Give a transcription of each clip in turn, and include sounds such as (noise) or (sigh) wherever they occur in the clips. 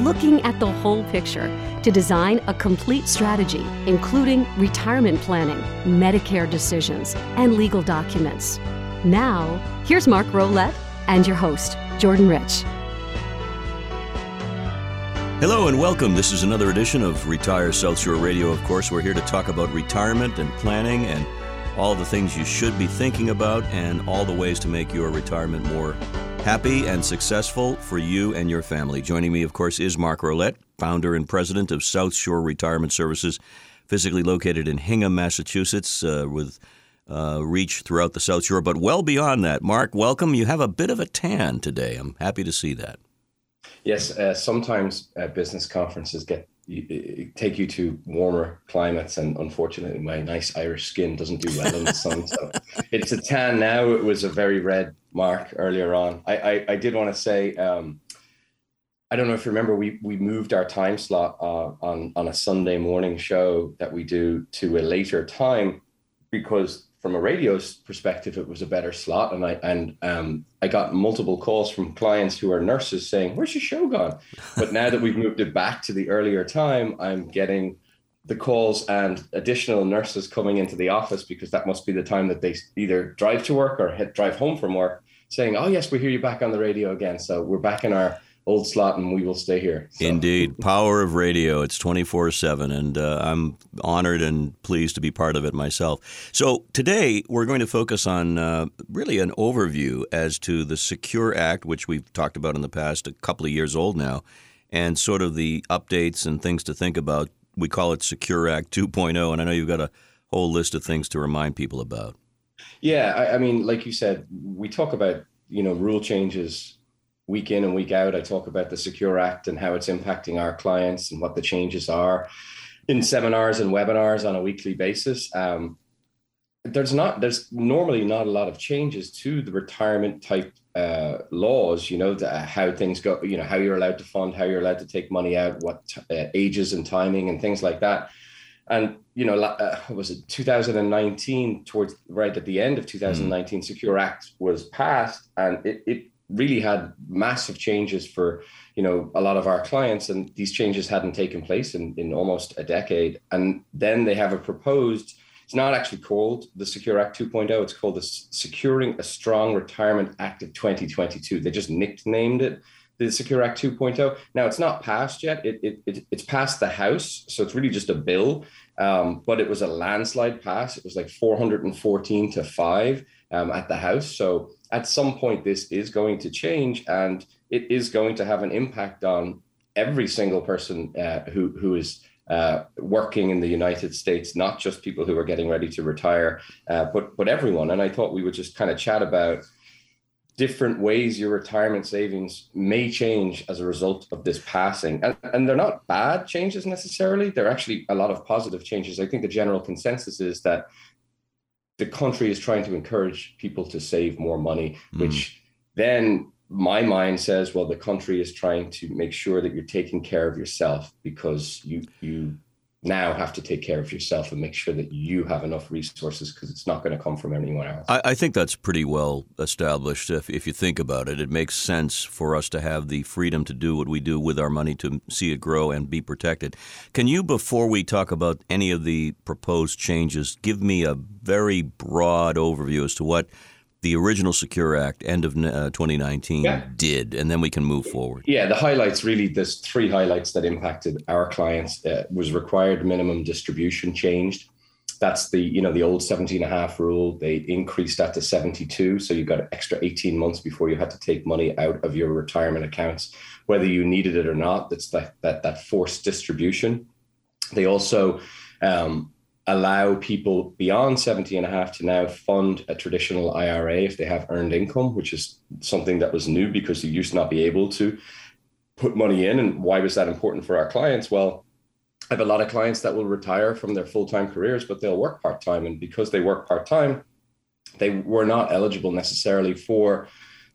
Looking at the whole picture to design a complete strategy, including retirement planning, Medicare decisions, and legal documents. Now, here's Mark Roulette and your host, Jordan Rich. Hello and welcome. This is another edition of Retire South Shore Radio. Of course, we're here to talk about retirement and planning and all the things you should be thinking about and all the ways to make your retirement more happy and successful for you and your family. Joining me, of course, is Mark Roulette, founder and president of South Shore Retirement Services, physically located in Hingham, Massachusetts, uh, with uh, reach throughout the South Shore, but well beyond that. Mark, welcome. You have a bit of a tan today. I'm happy to see that. Yes, uh, sometimes uh, business conferences get take you to warmer climates, and unfortunately, my nice Irish skin doesn't do well in the sun. So (laughs) it's a tan now. It was a very red mark earlier on. I I, I did want to say. Um, I don't know if you remember, we we moved our time slot uh, on on a Sunday morning show that we do to a later time because from a radio perspective, it was a better slot. And I and um, I got multiple calls from clients who are nurses saying, "Where's your show gone?" (laughs) But now that we've moved it back to the earlier time, I'm getting the calls and additional nurses coming into the office because that must be the time that they either drive to work or drive home from work, saying, "Oh yes, we hear you back on the radio again." So we're back in our old slot and we will stay here. So. Indeed. Power of radio. It's 24 7, and uh, I'm honored and pleased to be part of it myself. So today we're going to focus on uh, really an overview as to the Secure Act, which we've talked about in the past, a couple of years old now, and sort of the updates and things to think about. We call it Secure Act 2.0, and I know you've got a whole list of things to remind people about. Yeah, I, I mean, like you said, we talk about you know rule changes week in and week out, I talk about the Secure Act and how it's impacting our clients and what the changes are in seminars and webinars on a weekly basis. Um, there's not there's normally not a lot of changes to the retirement type uh, laws you know the, how things go you know how you're allowed to fund how you're allowed to take money out what uh, ages and timing and things like that and you know uh, was it 2019 towards right at the end of 2019 mm. secure act was passed and it, it really had massive changes for you know a lot of our clients and these changes hadn't taken place in, in almost a decade. And then they have a proposed it's not actually called the secure act 2.0 it's called the securing a strong retirement act of 2022 they just nicknamed it the secure act 2.0 now it's not passed yet. It, it, it it's passed the house so it's really just a bill um, but it was a landslide pass. It was like 414 to 5 um, at the house. So at some point this is going to change and it is going to have an impact on every single person uh, who who is uh, working in the United States, not just people who are getting ready to retire, uh, but but everyone. And I thought we would just kind of chat about different ways your retirement savings may change as a result of this passing. And, and they're not bad changes necessarily. They're actually a lot of positive changes. I think the general consensus is that the country is trying to encourage people to save more money, mm. which then my mind says, well, the country is trying to make sure that you're taking care of yourself because you you now have to take care of yourself and make sure that you have enough resources because it's not going to come from anyone else. I, I, think that's pretty well established. If, if you think about it, it makes sense for us to have the freedom to do what we do with our money to see it grow and be protected. Can you, before we talk about any of the proposed changes, give me a very broad overview as to what the original Secure Act, end of uh, 2019, yeah. did, and then we can move forward. Yeah, the highlights really, there's three highlights that impacted our clients. Uh, was required minimum distribution changed. That's the you know the old 17 and a half rule. They increased that to 72, so you got an extra 18 months before you had to take money out of your retirement accounts, whether you needed it or not. That's that that that forced distribution. They also um, allow people beyond 70 and a half to now fund a traditional IRA if they have earned income, which is something that was new because you used to not be able to put money in. And why was that important for our clients? Well, I have a lot of clients that will retire from their full time careers, but they'll work part time. And because they work part time, they were not eligible necessarily for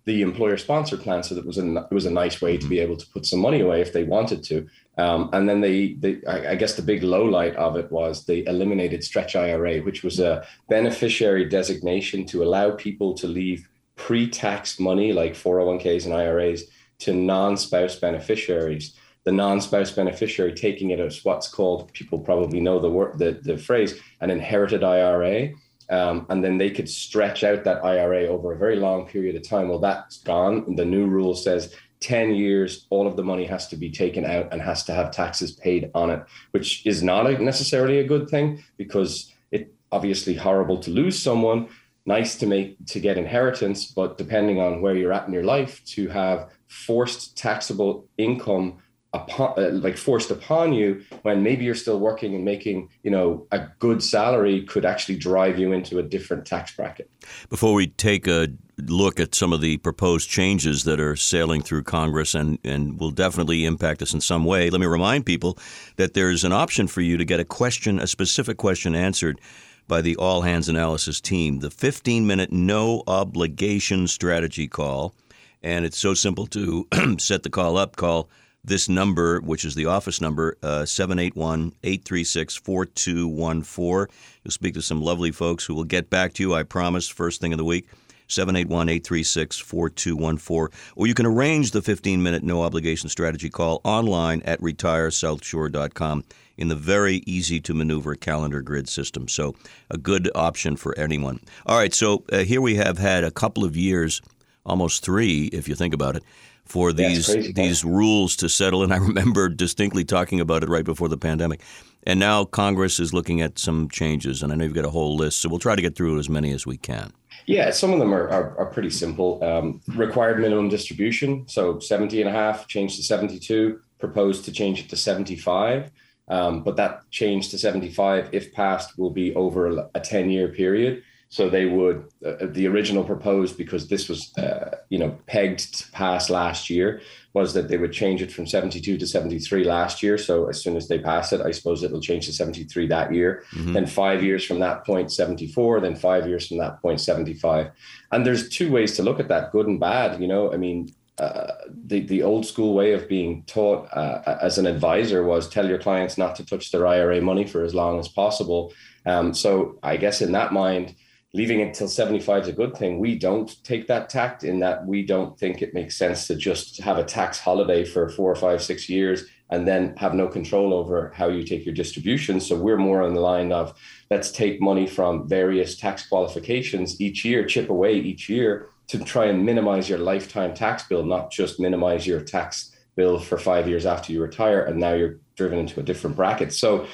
the employer sponsored plan. So that was a it was a nice way to be able to put some money away if they wanted to. Um, and then they, they I, I guess the big low light of it was they eliminated stretch IRA, which was a beneficiary designation to allow people to leave pre-tax money like 401ks and IRAs to non-spouse beneficiaries the non-spouse beneficiary taking it as what's called people probably know the word the, the phrase an inherited IRA um, and then they could stretch out that IRA over a very long period of time. Well that's gone. The new rule says 10 years all of the money has to be taken out and has to have taxes paid on it which is not a, necessarily a good thing because it obviously horrible to lose someone nice to make to get inheritance but depending on where you're at in your life to have forced taxable income upon uh, like forced upon you when maybe you're still working and making you know a good salary could actually drive you into a different tax bracket before we take a look at some of the proposed changes that are sailing through Congress and, and will definitely impact us in some way. Let me remind people that there's an option for you to get a question, a specific question answered by the All Hands Analysis team. The 15 minute no obligation strategy call. And it's so simple to (clears throat) set the call up. Call this number, which is the office number, uh, 781 836 4214. You'll speak to some lovely folks who will get back to you, I promise, first thing of the week. 781 836 4214. Or you can arrange the 15 minute no obligation strategy call online at retiresouthshore.com in the very easy to maneuver calendar grid system. So, a good option for anyone. All right, so uh, here we have had a couple of years, almost three, if you think about it, for these crazy, these rules to settle. And I (laughs) remember distinctly talking about it right before the pandemic. And now Congress is looking at some changes, and I know you've got a whole list, so we'll try to get through as many as we can. Yeah, some of them are, are, are pretty simple. Um, required minimum distribution, so 70 and a half, changed to 72, proposed to change it to 75. Um, but that change to 75, if passed, will be over a 10 year period. So they would uh, the original proposed because this was uh, you know pegged to pass last year was that they would change it from 72 to 73 last year. So as soon as they pass it, I suppose it'll change to 73 that year. Mm-hmm. Then five years from that point, 74. Then five years from that point, 75. And there's two ways to look at that, good and bad. You know, I mean, uh, the the old school way of being taught uh, as an advisor was tell your clients not to touch their IRA money for as long as possible. Um, so I guess in that mind leaving it till 75 is a good thing. We don't take that tact in that we don't think it makes sense to just have a tax holiday for four or five, six years and then have no control over how you take your distribution. So we're more on the line of let's take money from various tax qualifications each year, chip away each year to try and minimize your lifetime tax bill, not just minimize your tax bill for five years after you retire. And now you're driven into a different bracket. So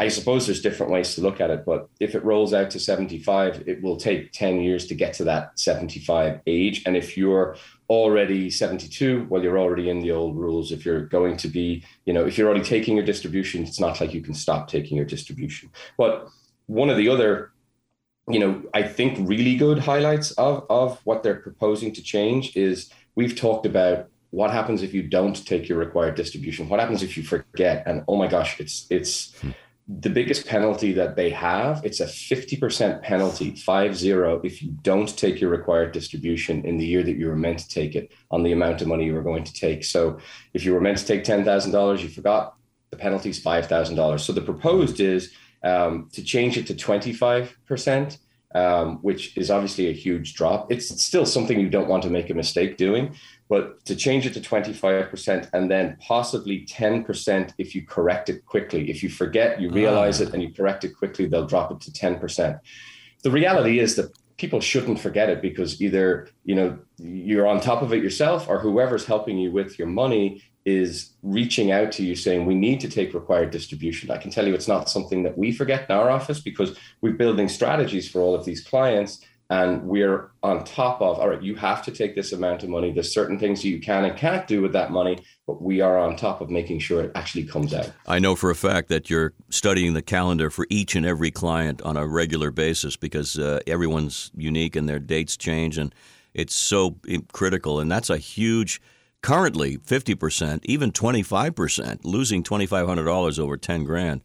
I suppose there's different ways to look at it, but if it rolls out to 75, it will take 10 years to get to that 75 age. And if you're already 72, well, you're already in the old rules. If you're going to be, you know, if you're already taking your distribution, it's not like you can stop taking your distribution. But one of the other, you know, I think really good highlights of, of what they're proposing to change is we've talked about what happens if you don't take your required distribution what happens if you forget and oh my gosh it's it's hmm the biggest penalty that they have it's a 50% penalty 5-0 if you don't take your required distribution in the year that you were meant to take it on the amount of money you were going to take. So if you were meant to take $10000 you forgot the penalty is $5000 so the proposed is um, to change it to 25% um, which is obviously a huge drop. It's still something you don't want to make a mistake doing but to change it to 25% and then possibly 10% if you correct it quickly. If you forget, you realize ah. it, and you correct it quickly, they'll drop it to 10%. The reality is that people shouldn't forget it because either you know you're on top of it yourself or whoever's helping you with your money is reaching out to you saying we need to take required distribution i can tell you it's not something that we forget in our office because we're building strategies for all of these clients and we're on top of all right you have to take this amount of money. There's certain things you can and can't do with that money but we are on top of making sure it actually comes out. I know for a fact that you're studying the calendar for each and every client on a regular basis because uh, everyone's unique and their dates change and it's so critical. And that's a huge currently 50%, even 25%, losing $2,500 over 10 grand.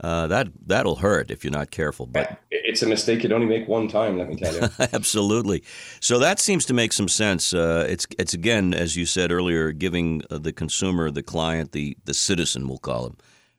Uh, that that'll hurt if you're not careful. But it's a mistake you'd only make one time. Let me tell you. (laughs) Absolutely. So that seems to make some sense. Uh, it's it's again, as you said earlier, giving uh, the consumer, the client, the the citizen, we'll call him,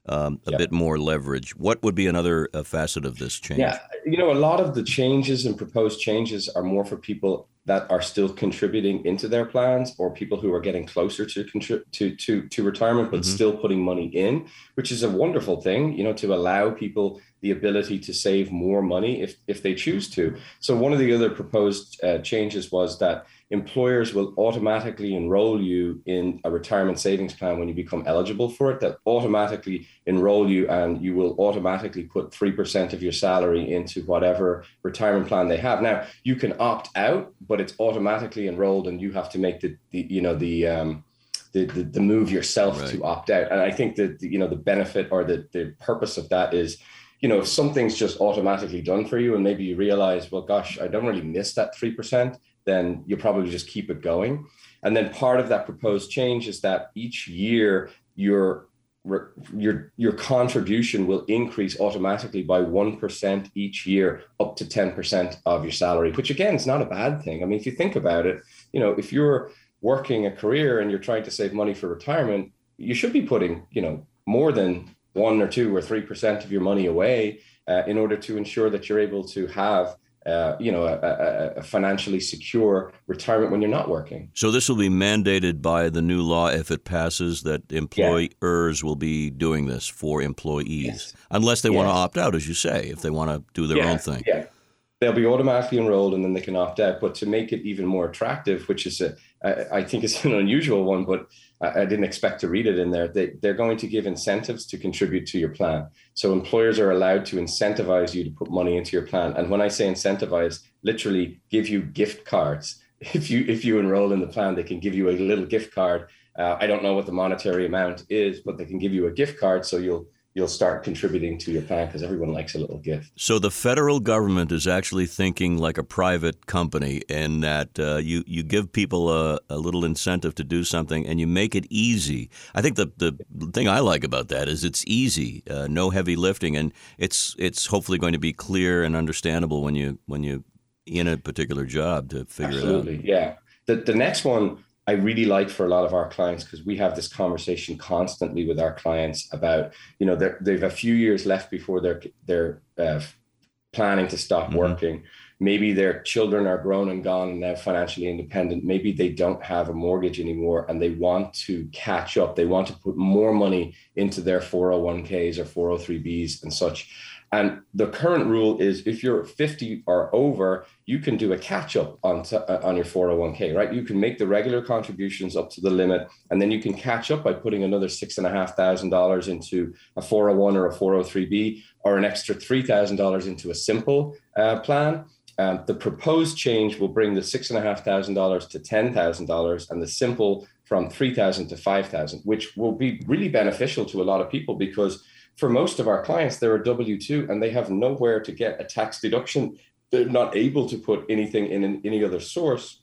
um, a bit more leverage. What would be another uh, facet of this change? Yeah, you know, a lot of the changes and proposed changes are more for people that are still contributing into their plans or people who are getting closer to to to to retirement but mm-hmm. still putting money in which is a wonderful thing you know to allow people the ability to save more money if if they choose to. So one of the other proposed uh, changes was that employers will automatically enroll you in a retirement savings plan when you become eligible for it that automatically enroll you and you will automatically put 3% of your salary into whatever retirement plan they have. Now you can opt out but it's automatically enrolled and you have to make the, the you know the um, the, the, the move yourself right. to opt out. And i think that you know the benefit or the, the purpose of that is you know if something's just automatically done for you and maybe you realize well gosh i don't really miss that 3% then you'll probably just keep it going. And then part of that proposed change is that each year your your your contribution will increase automatically by 1% each year up to 10% of your salary which again is not a bad thing i mean if you think about it you know if you're working a career and you're trying to save money for retirement you should be putting you know more than 1 or 2 or 3% of your money away uh, in order to ensure that you're able to have uh, you know, a, a, financially secure retirement when you're not working. So this will be mandated by the new law if it passes that employers yeah. will be doing this for employees, yes. unless they yes. want to opt out, as you say, if they want to do their yeah. own thing. Yeah, they'll be automatically enrolled and then they can opt out. But to make it even more attractive, which is a, I, I think it's an unusual one, but I, didn't expect to read it in there. They, they're going to give incentives to contribute to your plan. So employers are allowed to incentivize you to put money into your plan. And when I say incentivize, literally give you gift cards. (laughs) If you if you enroll in the plan, they can give you a little gift card. Uh, I don't know what the monetary amount is, but they can give you a gift card, so you'll you'll start contributing to your plan because everyone likes a little gift. So the federal government is actually thinking like a private company, in that uh, you you give people a, a, little incentive to do something, and you make it easy. I think the the thing I like about that is it's easy, uh, no heavy lifting, and it's it's hopefully going to be clear and understandable when you when you in a particular job to figure Absolutely, it out. yeah. The the next one I really like for a lot of our clients because we have this conversation constantly with our clients about you know they've a few years left before they're they're uh, planning to stop mm-hmm. working. Maybe their children are grown and gone and now financially independent. Maybe they don't have a mortgage anymore and they want to catch up. They want to put more money into their 401ks or 403bs and such. And the current rule is if you're 50 or over, you can do a catch up on, uh, on your 401k, right? You can make the regular contributions up to the limit, and then you can catch up by putting another $6,500 into a 401 or a 403b, or an extra $3,000 into a simple uh, plan. Um, the proposed change will bring the $6,500 to $10,000 and the simple from 3,000 to 5,000, which will be really beneficial to a lot of people because for most of our clients, they're a W 2 and they have nowhere to get a tax deduction. They're not able to put anything in an, any other source.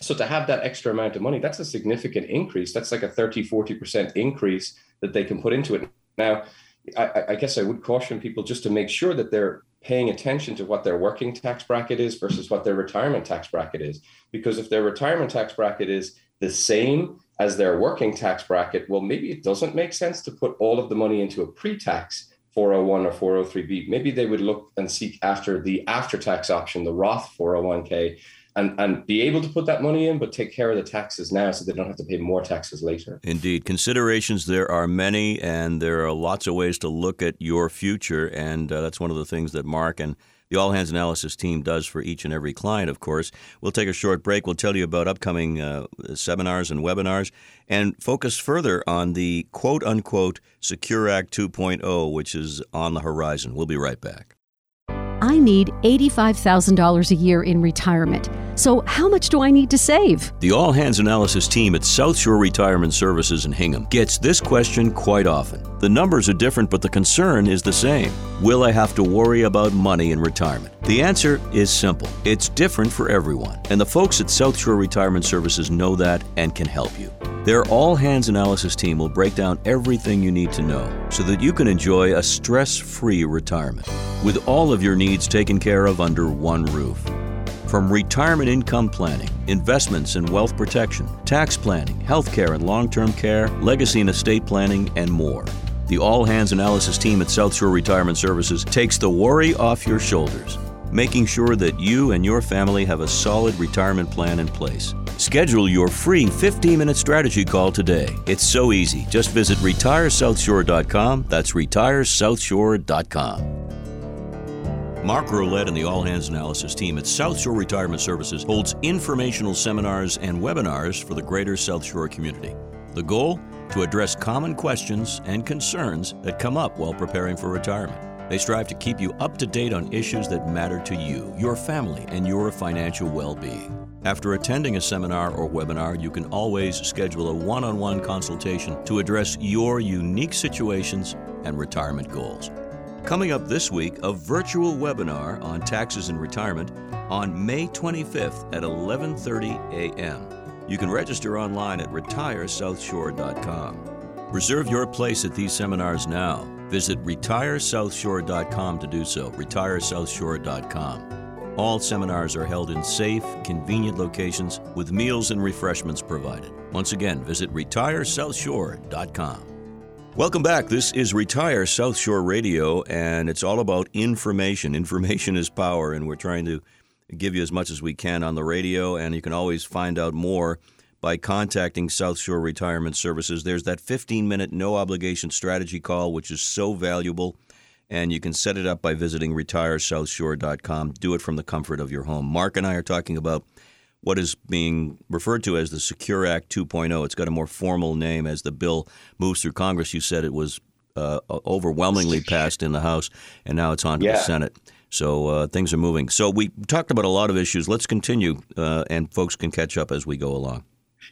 So to have that extra amount of money, that's a significant increase. That's like a 30, 40% increase that they can put into it. Now, I, I, guess I would caution people just to make sure that they're paying attention to what their working tax bracket is versus what their retirement tax bracket is. Because if their retirement tax bracket is the same as their working tax bracket, well, maybe it doesn't make sense to put all of the money into a pre-tax 401 or 403b. Maybe they would look and seek after the after-tax option, the Roth 401k, and, and be able to put that money in, but take care of the taxes now so they don't have to pay more taxes later. Indeed. Considerations, there are many, and there are lots of ways to look at your future. And uh, that's one of the things that Mark and the All Hands Analysis team does for each and every client, of course. We'll take a short break. We'll tell you about upcoming uh, seminars and webinars and focus further on the quote unquote Secure Act 2.0, which is on the horizon. We'll be right back. I need $85,000 a year in retirement. So, how much do I need to save? The All Hands Analysis team at South Shore Retirement Services in Hingham gets this question quite often. The numbers are different, but the concern is the same. Will I have to worry about money in retirement? The answer is simple it's different for everyone, and the folks at South Shore Retirement Services know that and can help you. Their all hands analysis team will break down everything you need to know so that you can enjoy a stress free retirement with all of your needs taken care of under one roof. From retirement income planning, investments and wealth protection, tax planning, healthcare and long term care, legacy and estate planning, and more. The all hands analysis team at South Shore Retirement Services takes the worry off your shoulders making sure that you and your family have a solid retirement plan in place. Schedule your free 15 minute strategy call today. It's so easy. Just visit retiresouthshore.com. That's retiresouthshore.com. Mark Roulette and the All Hands Analysis team at South Shore Retirement Services holds informational seminars and webinars for the greater South Shore community. The goal? To address common questions and concerns that come up while preparing for retirement. They strive to keep you up to date on issues that matter to you, your family, and your financial well being. After attending a seminar or webinar, you can always schedule a one on one consultation to address your unique situations and retirement goals. Coming up this week, a virtual webinar on taxes and retirement on May 25th at 11:30 a.m. You can register online at retiresouthshore.com. Reserve your place at these seminars now. Visit retiresouthshore.com to do so. Retiresouthshore.com. All seminars are held in safe, convenient locations with meals and refreshments provided. Once again, visit retiresouthshore.com. Welcome back. This is Retire South Shore Radio, and it's all about information. Information is power, and we're trying to give you as much as we can on the radio, and you can always find out more by contacting South Shore Retirement Services. There's that 15 minute no obligation strategy call, which is so valuable. And you can set it up by visiting retiresouthshore.com. Do it from the comfort of your home. Mark and I are talking about what is being referred to as the Secure Act 2.0. It's got a more formal name as the bill moves through Congress. You said it was uh, overwhelmingly (laughs) passed in the House, and now it's on to yeah. the Senate. So uh, things are moving. So we talked about a lot of issues. Let's continue, uh, and folks can catch up as we go along.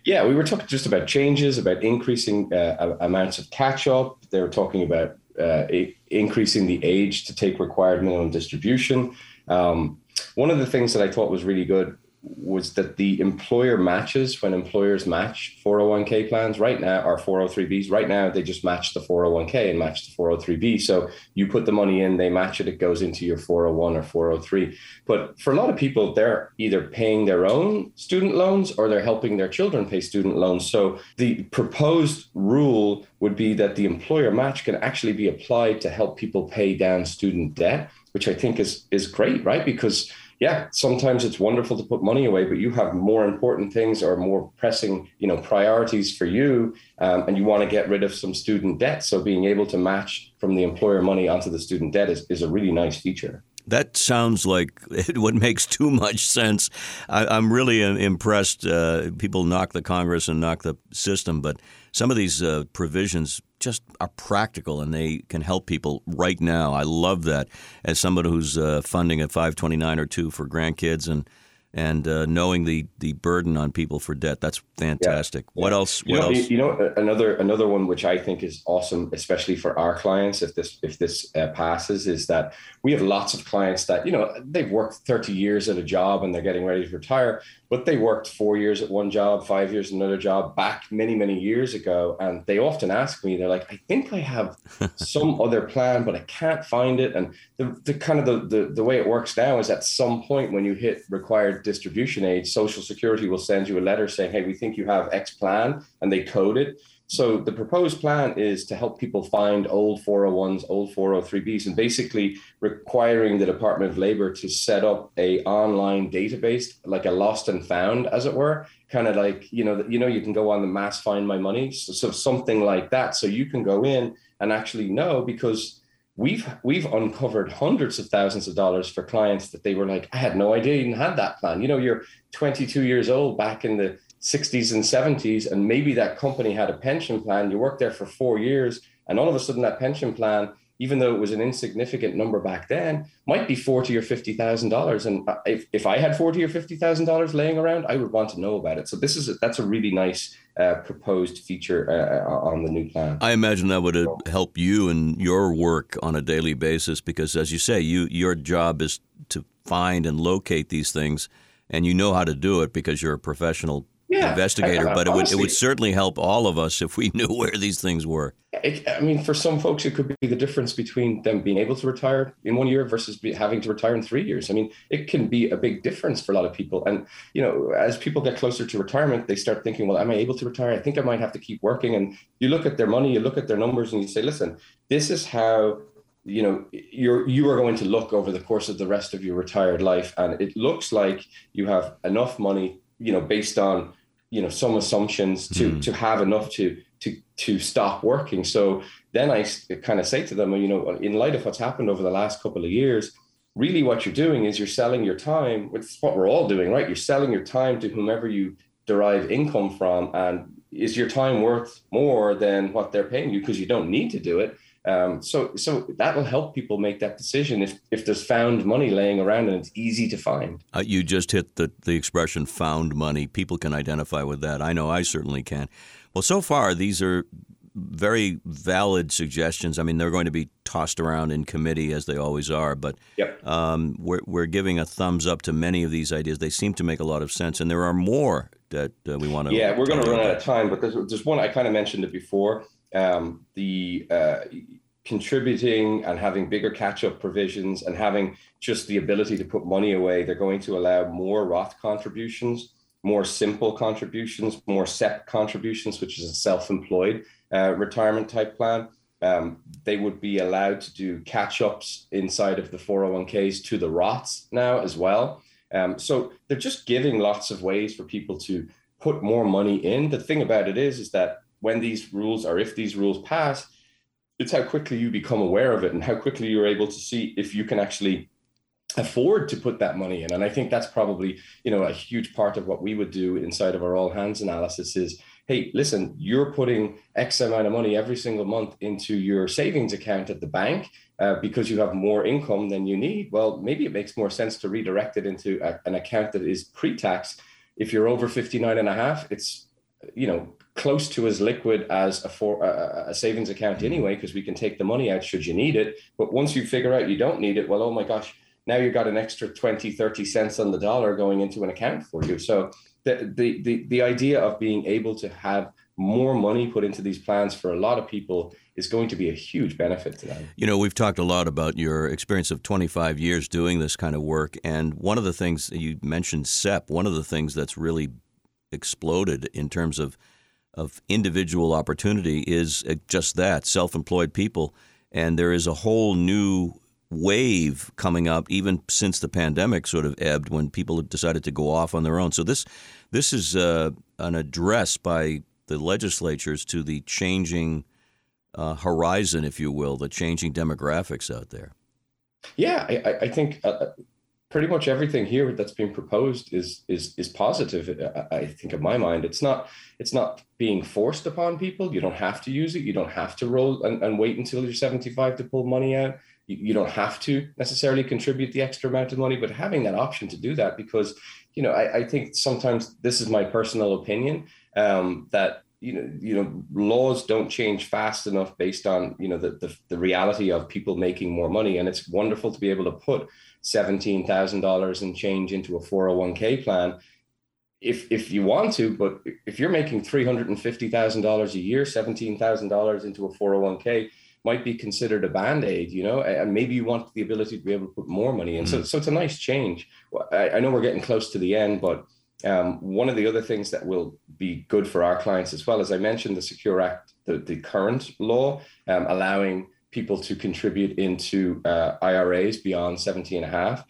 Yeah, we were talking just about changes, about increasing uh, amounts of catch up. They were talking about uh, increasing the age to take required minimum distribution. Um, one of the things that I thought was really good was that the employer matches when employers match 401k plans. Right now or 403bs right now they just match the 401k and match the 403b so you put the money in they match it it goes into your 401 or 403 but for a lot of people they're either paying their own student loans or they're helping their children pay student loans. So the proposed rule would be that the employer match can actually be applied to help people pay down student debt which i think is is great right? Because yeah, sometimes it's wonderful to put money away, but you have more important things or more pressing, you know, priorities for you, um, and you want to get rid of some student debt. So being able to match from the employer money onto the student debt is, is a really nice feature. That sounds like (laughs) what makes too much sense. I, am really uh, impressed. Uh, people knock the Congress and knock the system, but some of these uh, provisions just are practical and they can help people right now. I love that as somebody who's uh, funding a 529 or two for grandkids and and uh, knowing the the burden on people for debt. That's fantastic. Yeah. What else? What you know, else? You know, another another one which I think is awesome, especially for our clients, if this if this uh, passes, is that we have lots of clients that you know they've worked 30 years at a job and they're getting ready to retire, but they worked four years at one job, five years at another job back many many years ago, and they often ask me, they're like, I think I have (laughs) some other plan, but I can't find it. And the, the kind of the, the the way it works now is at some point when you hit required distribution age, Social Security will send you a letter saying, hey, we think you have X plan, and they code it. So the proposed plan is to help people find old 401s, old 403bs, and basically requiring the Department of Labor to set up a online database, like a lost and found, as it were, kind of like you know, you know, you can go on the mass find my money, so, so something like that. So you can go in and actually know because we've we've uncovered hundreds of thousands of dollars for clients that they were like, I had no idea you even had that plan. You know, you're 22 years old back in the 60s and 70s, and maybe that company had a pension plan. You worked there for four years, and all of a sudden, that pension plan, even though it was an insignificant number back then, might be forty or fifty thousand dollars. And if, if I had forty or fifty thousand dollars laying around, I would want to know about it. So this is a, that's a really nice uh, proposed feature uh, uh on the new plan. I imagine that would uh, help you in your work on a daily basis because, as you say, you your job is to find and locate these things, and you know how to do it because you're a professional yeah, investigator. But it would it would certainly help all of us if we (laughs) knew where these things were. It, I mean, for some folks, it could be the difference between them being able to retire in one year versus be, having to retire in three years. I mean, it can be a big difference for a lot of people. And you know, as people get closer to retirement, they start thinking, "Well, am I able to retire? I think I might have to keep working." And you look at their money, you look at their numbers, and you say, "Listen, this is how." you know you're you are going to look over the course of the rest of your retired life and it looks like you have enough money you know based on you know some assumptions to mm. to have enough to to to stop working. So then i kind of say to them you know in light of what's happened over the last couple of years really what you're doing is you're selling your time it's what we're all doing right? You're selling your time to whomever you derive income from and is your time worth more than what they're paying you? Because you don't need to do it um, so so that will help people make that decision if if there's found money laying around and it's easy to find. Uh, you just hit the the expression "found money." People can identify with that. I know I certainly can. Well, so far these are very valid suggestions. I mean, they're going to be tossed around in committee as they always are, but yep. um, we're, we're giving a thumbs up to many of these ideas. They seem to make a lot of sense, and there are more that uh, we want to. Yeah, we're going to run out of time, but there's, there's one I kind of mentioned it before um, the uh, contributing and having bigger catch-up provisions and having just the ability to put money away, they're going to allow more Roth contributions, more simple contributions, more SEP contributions, which is a self-employed uh, retirement type plan. Um, they would be allowed to do catch-ups inside of the 401ks to the Roths now as well. Um, so they're just giving lots of ways for people to put more money in. The thing about it is, is that when these rules or if these rules pass, it's how quickly you become aware of it and how quickly you're able to see if you can actually afford to put that money in. And I think that's probably, you know, a huge part of what we would do inside of our all hands analysis is, hey, listen, you're putting X amount of money every single month into your savings account at the bank uh, because you have more income than you need. Well, maybe it makes more sense to redirect it into a, an account that is pre-tax. If you're over 59 and a half, it's, you know, close to as liquid as a for a, a savings account anyway, because we can take the money out should you need it. But once you figure out you don't need it, well, oh my gosh, now you've got an extra 20, 30 cents on the dollar going into an account for you. So the the the, the idea of being able to have more money put into these plans for a lot of people is going to be a huge benefit to them. You know, we've talked a lot about your experience of 25 years doing this kind of work. And one of the things you mentioned, SEP, one of the things that's really exploded in terms of of individual opportunity is uh, just that self-employed people. And there is a whole new wave coming up even since the pandemic sort of ebbed when people decided to go off on their own. So this this is uh, an address by the legislatures to the changing uh, horizon if you will the changing demographics out there. Yeah i, I think uh, pretty much everything here that's being proposed is is is positive i think in my mind. It's not it's not being forced upon people. You don't have to use it. You don't have to roll and, and wait until you're 75 to pull money out. You, you don't have to necessarily contribute the extra amount of money but having that option to do that because you know i, I think sometimes this is my personal opinion um, that you know you know laws don't change fast enough based on you know the, the, the reality of people making more money. And it's wonderful to be able to put $17,000 and change into a 401k plan. If if you want to but if you're making $350,000 a year $17,000 into a 401k might be considered a band-aid you know and maybe you want the ability to be able to put more money in. Mm. so so it's a nice change. I, I know we're getting close to the end but um, one of the other things that will be good for our clients as well as I mentioned the Secure Act the, the current law um, allowing people to contribute into uh, IRAs beyond 17 and a half.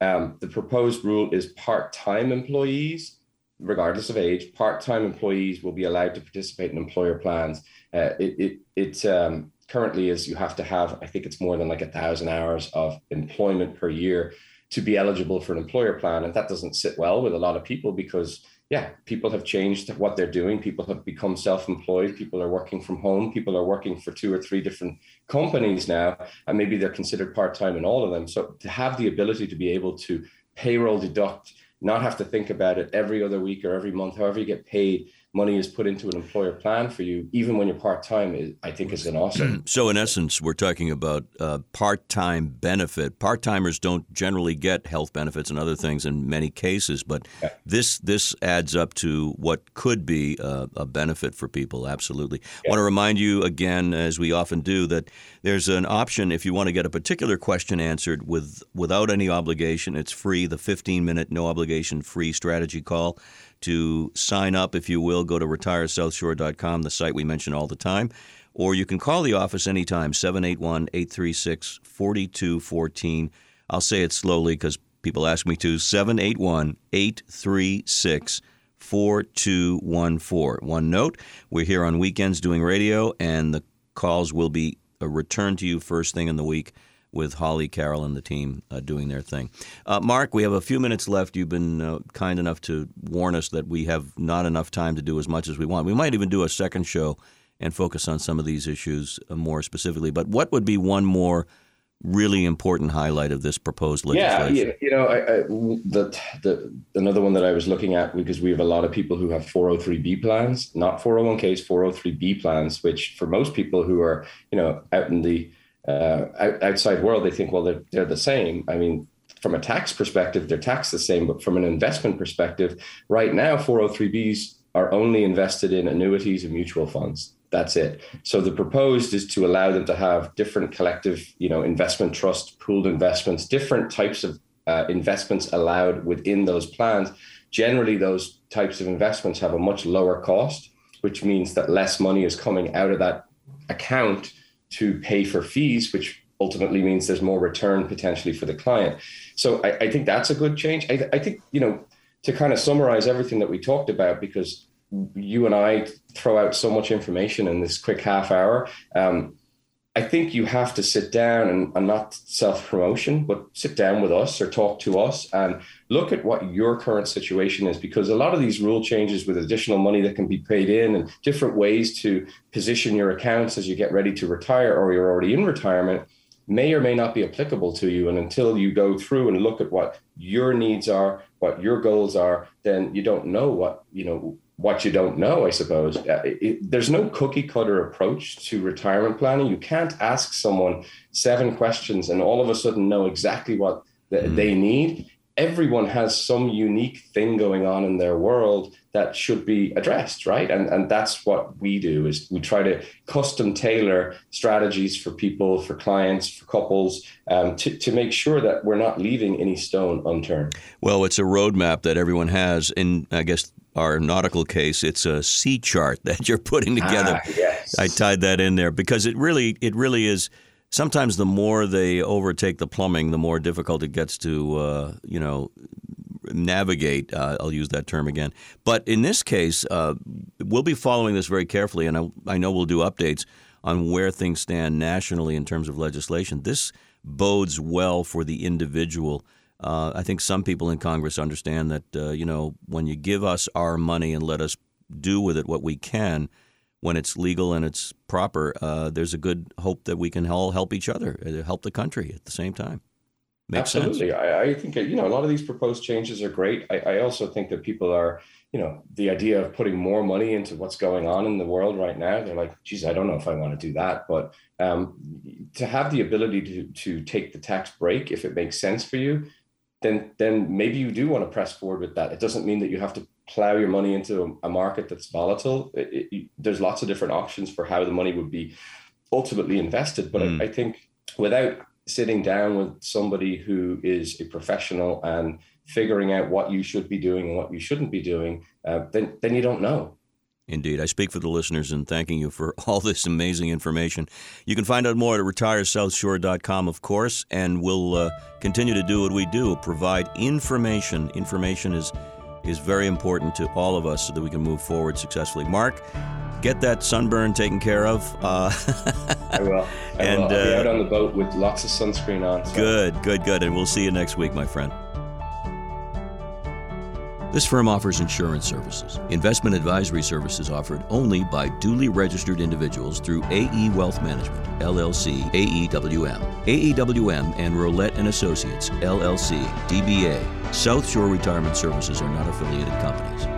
Um, the proposed rule is part-time employees, regardless of age, part-time employees will be allowed to participate in employer plans. Uh, it it, it um, currently is you have to have, I think it's more than like a thousand hours of employment per year to be eligible for an employer plan. And that doesn't sit well with a lot of people because yeah, people have changed what they're doing. People have become self-employed. People are working from home. People are working for two or three different companies now, and maybe they're considered part-time in all of them. So to have the ability to be able to payroll deduct, not have to think about it every other week or every month, however you get paid, money is put into an employer plan for you, even when you're part time, I think is an awesome. (clears throat) so, in essence, we're talking about uh, part time benefit. Part timers don't generally get health benefits and other things in many cases, but yeah. this this adds up to what could be a, a benefit for people. Absolutely. Yeah. I want to remind you again, as we often do, that there's an option if you want to get a particular question answered with without any obligation. It's free. The 15 minute no obligation free strategy call to sign up, if you will, go to retiresouthshore.com, the site we mention all the time. Or you can call the office anytime, 781 836 4214. I'll say it slowly because people ask me to 781 836 4214. One note we're here on weekends doing radio, and the calls will be uh, returned to you first thing in the week with Holly, Carol, and the team uh, doing their thing. Uh, Mark, we have a few minutes left. You've been uh, kind enough to warn us that we have not enough time to do as much as we want. We might even do a second show and focus on some of these issues uh, more specifically. But what would be one more really important highlight of this proposed legislation? Yeah, you know, I, I, the, the another one that I was looking at because we have a lot of people who have 403b plans, not 401ks, 403b plans, which for most people who are you know out in the uh, outside world, they think, well, they're, they're the same. I mean, from a tax perspective, they're taxed the same, but from an investment perspective, right now, 403bs are only invested in annuities and mutual funds. That's it. So the proposed is to allow them to have different collective, you know, investment trust, pooled investments, different types of uh, investments allowed within those plans. Generally, those types of investments have a much lower cost, which means that less money is coming out of that account to pay for fees, which ultimately means there's more return potentially for the client. So I, I think that's a good change. I, I, think, you know, to kind of summarize everything that we talked about, because you and I throw out so much information in this quick half hour. Um, I think you have to sit down and, and not self promotion, but sit down with us or talk to us and look at what your current situation is. Because a lot of these rule changes with additional money that can be paid in and different ways to position your accounts as you get ready to retire or you're already in retirement may or may not be applicable to you. And until you go through and look at what your needs are, what your goals are, then you don't know what, you know, what you don't know, I suppose. Uh, it, there's no cookie cutter approach to retirement planning. You can't ask someone seven questions and all of a sudden know exactly what mm. they need. Everyone has some unique thing going on in their world that should be addressed, right? And and that's what we do is we try to custom tailor strategies for people, for clients, for couples, um, to to make sure that we're not leaving any stone unturned. Well, it's a roadmap that everyone has, in I guess our nautical case, it's a sea chart (laughs) that you're putting together. Ah, yes. I tied that in there because it really, it really is. Sometimes the more they overtake the plumbing, the more difficult it gets to, uh, you know, navigate. Uh, I'll use that term again. But in this case, uh, we'll be following this very carefully, and I, I know we'll do updates on where things stand nationally in terms of legislation. This bodes well for the individual uh, I think some people in Congress understand that uh, you know when you give us our money and let us do with it what we can, when it's legal and it's proper, uh, there's a good hope that we can all help each other, uh, help the country at the same time. Makes Absolutely, I, I, think you know a lot of these proposed changes are great. I, I also think that people are you know the idea of putting more money into what's going on in the world right now they're like geez i don't know if i want to do that but um, to have the ability to to take the tax break if it makes sense for you then then maybe you do want to press forward with that. It doesn't mean that you have to plow your money into a, market that's volatile. It, it, there's lots of different options for how the money would be ultimately invested. But mm. I, I think without sitting down with somebody who is a professional and figuring out what you should be doing and what you shouldn't be doing, uh, then then you don't know. Indeed. I speak for the listeners and thanking you for (laughs) all this amazing information. You can find out more at retiresouthshore.com, of course, and we'll uh, continue to do what we do provide information. Information is, is very important to all of us so that we can move forward successfully. Mark, get that sunburn taken care of. Uh, (laughs) I will. I and, will. I'll be uh, out on the boat with lots of sunscreen on. So. Good, good, good. And we'll see you next week, my friend. This firm offers insurance services. Investment advisory services offered only by duly registered individuals through AE Wealth Management, LLC, AEWM. AEWM and Roulette and Associates, LLC, DBA. South Shore Retirement Services are not affiliated companies.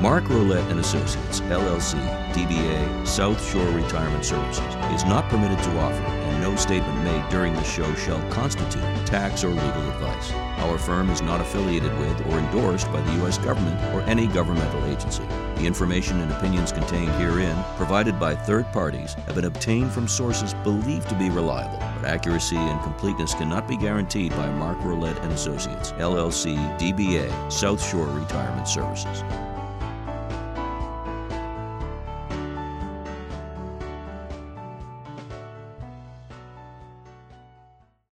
Mark Roulette and Associates, LLC, DBA, South Shore Retirement Services, is not permitted to offer, and no statement made during the show shall constitute tax or legal advice. Our firm is not affiliated with or endorsed by the U.S. government or any governmental agency. The information and opinions contained herein, provided by third parties, have been obtained from sources believed to be reliable, but accuracy and completeness cannot be guaranteed by Mark Roulette and Associates, LLC, DBA, South Shore Retirement Services.